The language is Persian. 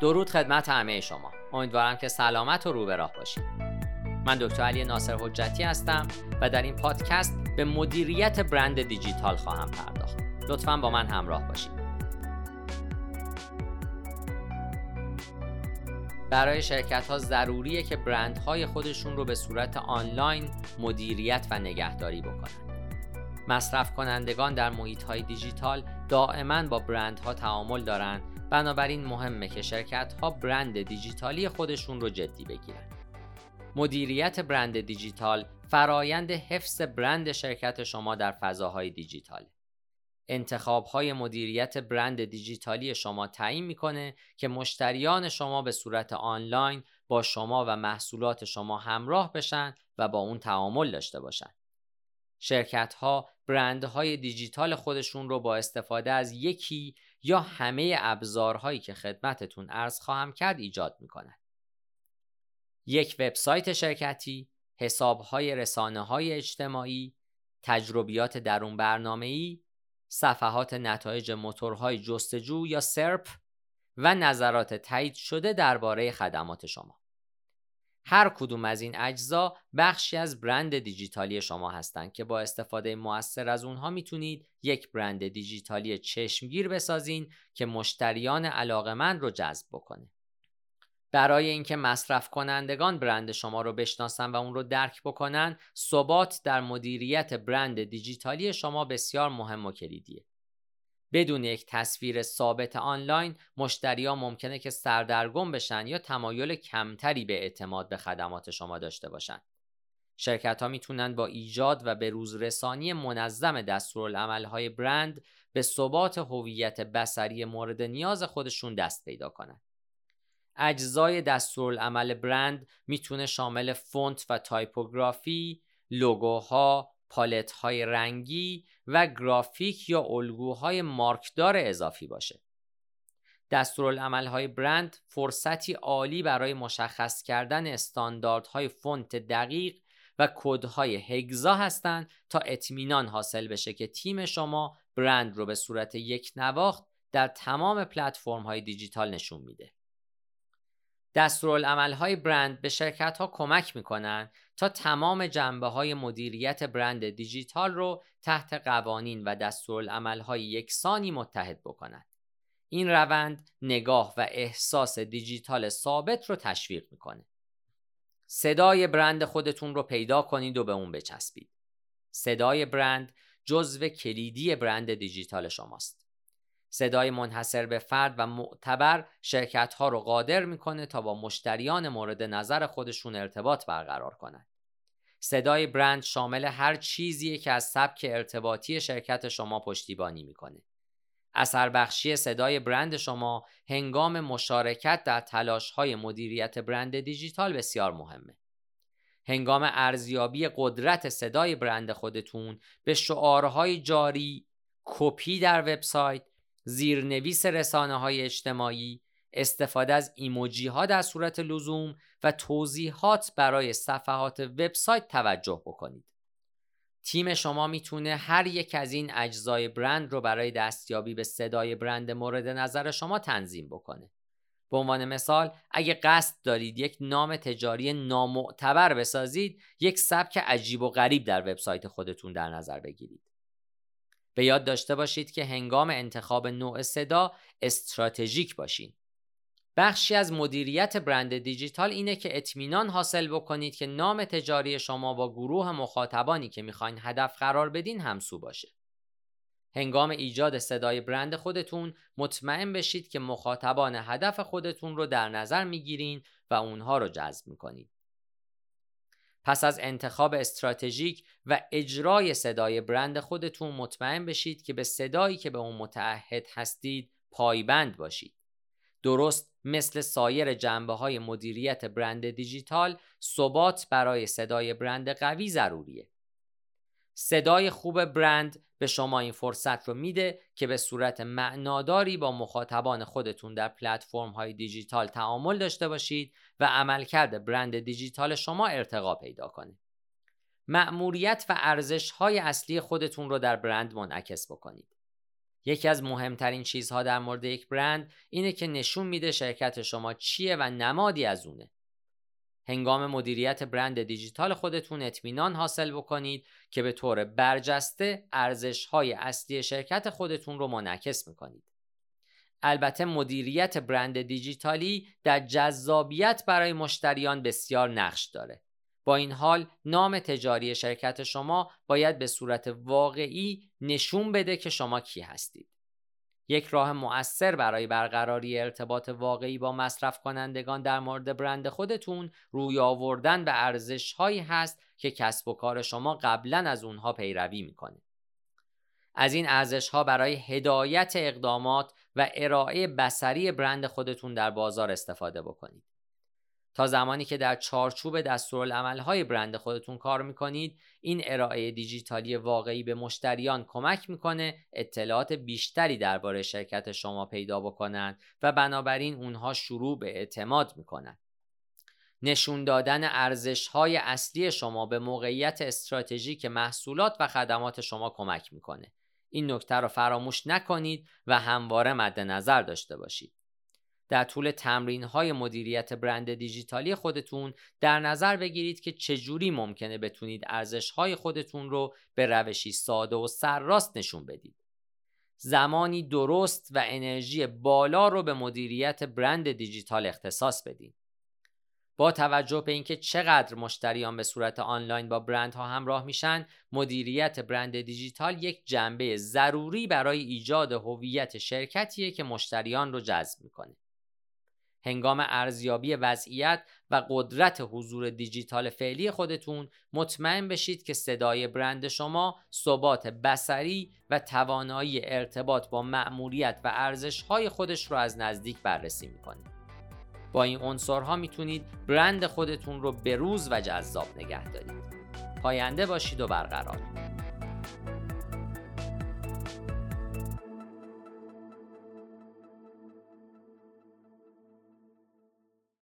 درود خدمت همه شما. امیدوارم که سلامت و رو به راه باشید. من دکتر علی ناصر حجتی هستم و در این پادکست به مدیریت برند دیجیتال خواهم پرداخت. لطفا با من همراه باشید. برای شرکت ها ضروریه که برندهای خودشون رو به صورت آنلاین مدیریت و نگهداری بکنن. مصرف کنندگان در محیط های دیجیتال دائما با برندها تعامل دارند بنابراین مهمه که شرکت ها برند دیجیتالی خودشون رو جدی بگیرن. مدیریت برند دیجیتال فرایند حفظ برند شرکت شما در فضاهای دیجیتال. انتخاب های مدیریت برند دیجیتالی شما تعیین می‌کنه که مشتریان شما به صورت آنلاین با شما و محصولات شما همراه بشن و با اون تعامل داشته باشن. شرکت ها برندهای دیجیتال خودشون رو با استفاده از یکی یا همه ابزارهایی که خدمتتون ارز خواهم کرد ایجاد می‌کنن. یک وبسایت شرکتی، حسابهای رسانه های اجتماعی، تجربیات درون برنامه‌ای، صفحات نتایج موتورهای جستجو یا سرپ و نظرات تایید شده درباره خدمات شما. هر کدوم از این اجزا بخشی از برند دیجیتالی شما هستند که با استفاده موثر از اونها می‌تونید یک برند دیجیتالی چشمگیر بسازین که مشتریان علاقمند رو جذب بکنه. برای اینکه مصرف کنندگان برند شما رو بشناسن و اون رو درک بکنن، ثبات در مدیریت برند دیجیتالی شما بسیار مهم و کلیدیه. بدون یک تصویر ثابت آنلاین مشتریا ممکنه که سردرگم بشن یا تمایل کمتری به اعتماد به خدمات شما داشته باشند. شرکت ها می‌تونن با ایجاد و به روز رسانی منظم های برند به ثبات هویت بصری مورد نیاز خودشون دست پیدا کنند. اجزای دستورالعمل برند می‌تونه شامل فونت و تایپوگرافی، لوگوها، پالت های رنگی و گرافیک یا الگوهای مارکدار اضافی باشه. های برند فرصتی عالی برای مشخص کردن استانداردهای فونت دقیق و کدهای هگزا هستند تا اطمینان حاصل بشه که تیم شما برند رو به صورت یک نواخت در تمام پلتفرم های دیجیتال نشون میده. های برند به شرکت ها کمک می‌کنن تا تمام جنبه های مدیریت برند دیجیتال رو تحت قوانین و های یکسانی متحد بکنند. این روند نگاه و احساس دیجیتال ثابت رو تشویق می‌کنه. صدای برند خودتون رو پیدا کنید و به اون بچسبید. صدای برند جزو کلیدی برند دیجیتال شماست. صدای منحصر به فرد و معتبر شرکت ها رو قادر می‌کنه تا با مشتریان مورد نظر خودشون ارتباط برقرار کنند. صدای برند شامل هر چیزیه که از سبک ارتباطی شرکت شما پشتیبانی می‌کنه. اثر بخشی صدای برند شما هنگام مشارکت در تلاش های مدیریت برند دیجیتال بسیار مهمه. هنگام ارزیابی قدرت صدای برند خودتون به شعارهای جاری، کپی در وبسایت زیرنویس رسانه های اجتماعی، استفاده از ایموجی ها در صورت لزوم و توضیحات برای صفحات وبسایت توجه بکنید. تیم شما می‌تونه هر یک از این اجزای برند رو برای دستیابی به صدای برند مورد نظر شما تنظیم بکنه. به عنوان مثال اگه قصد دارید یک نام تجاری نامعتبر بسازید یک سبک عجیب و غریب در وبسایت خودتون در نظر بگیرید. به یاد داشته باشید که هنگام انتخاب نوع صدا استراتژیک باشین. بخشی از مدیریت برند دیجیتال اینه که اطمینان حاصل بکنید که نام تجاری شما با گروه مخاطبانی که می‌خواین هدف قرار بدین همسو باشه. هنگام ایجاد صدای برند خودتون مطمئن بشید که مخاطبان هدف خودتون رو در نظر می‌گیرین و اونها رو جذب می‌کنید. پس از انتخاب استراتژیک و اجرای صدای برند خودتون مطمئن بشید که به صدایی که به اون متعهد هستید پایبند باشید. درست مثل سایر جنبه های مدیریت برند دیجیتال ثبات برای صدای برند قوی ضروریه. صدای خوب برند به شما این فرصت رو میده که به صورت معناداری با مخاطبان خودتون در پلتفرم های دیجیتال تعامل داشته باشید و عملکرد برند دیجیتال شما ارتقا پیدا کنه. مأموریت و ارزش های اصلی خودتون رو در برند منعکس بکنید. یکی از مهمترین چیزها در مورد یک برند اینه که نشون میده شرکت شما چیه و نمادی از اونه. هنگام مدیریت برند دیجیتال خودتون اطمینان حاصل بکنید که به طور برجسته ارزش های اصلی شرکت خودتون رو منعکس می‌کنید. البته مدیریت برند دیجیتالی در جذابیت برای مشتریان بسیار نقش داره. با این حال نام تجاری شرکت شما باید به صورت واقعی نشون بده که شما کی هستید. یک راه مؤثر برای برقراری ارتباط واقعی با مصرف کنندگان در مورد برند خودتون روی آوردن به ارزش هایی هست که کسب و کار شما قبلا از اونها پیروی می‌کنه. از این ارزش ها برای هدایت اقدامات و ارائه بسری برند خودتون در بازار استفاده بکنید. تا زمانی که در چارچوب دستورالعملهای برند خودتون کار می‌کنید این ارائه دیجیتالی واقعی به مشتریان کمک می‌کنه اطلاعات بیشتری درباره شرکت شما پیدا بکنند و بنابراین اونها شروع به اعتماد می‌کنند. نشون دادن ارزش های اصلی شما به موقعیت استراتژیک محصولات و خدمات شما کمک می‌کنه. این نکته رو فراموش نکنید و همواره مد نظر داشته باشید. در طول تمرین های مدیریت برند دیجیتالی خودتون در نظر بگیرید که چجوری ممکنه بتونید ارزش های خودتون رو به روشی ساده و سرراست نشون بدید. زمانی درست و انرژی بالا رو به مدیریت برند دیجیتال اختصاص بدید. با توجه به اینکه چقدر مشتریان به صورت آنلاین با برندها همراه میشن مدیریت برند دیجیتال یک جنبه ضروری برای ایجاد هویت شرکتیه که مشتریان رو جذب می‌کنه هنگام ارزیابی وضعیت و قدرت حضور دیجیتال فعلی خودتون مطمئن بشید که صدای برند شما ثبات بسری و توانایی ارتباط با مأموریت و ارزش‌های خودش رو از نزدیک بررسی می‌کنه. با این عنصرها می‌تونید برند خودتون رو بروز و جذاب نگه دارید. پاینده باشید و برقرار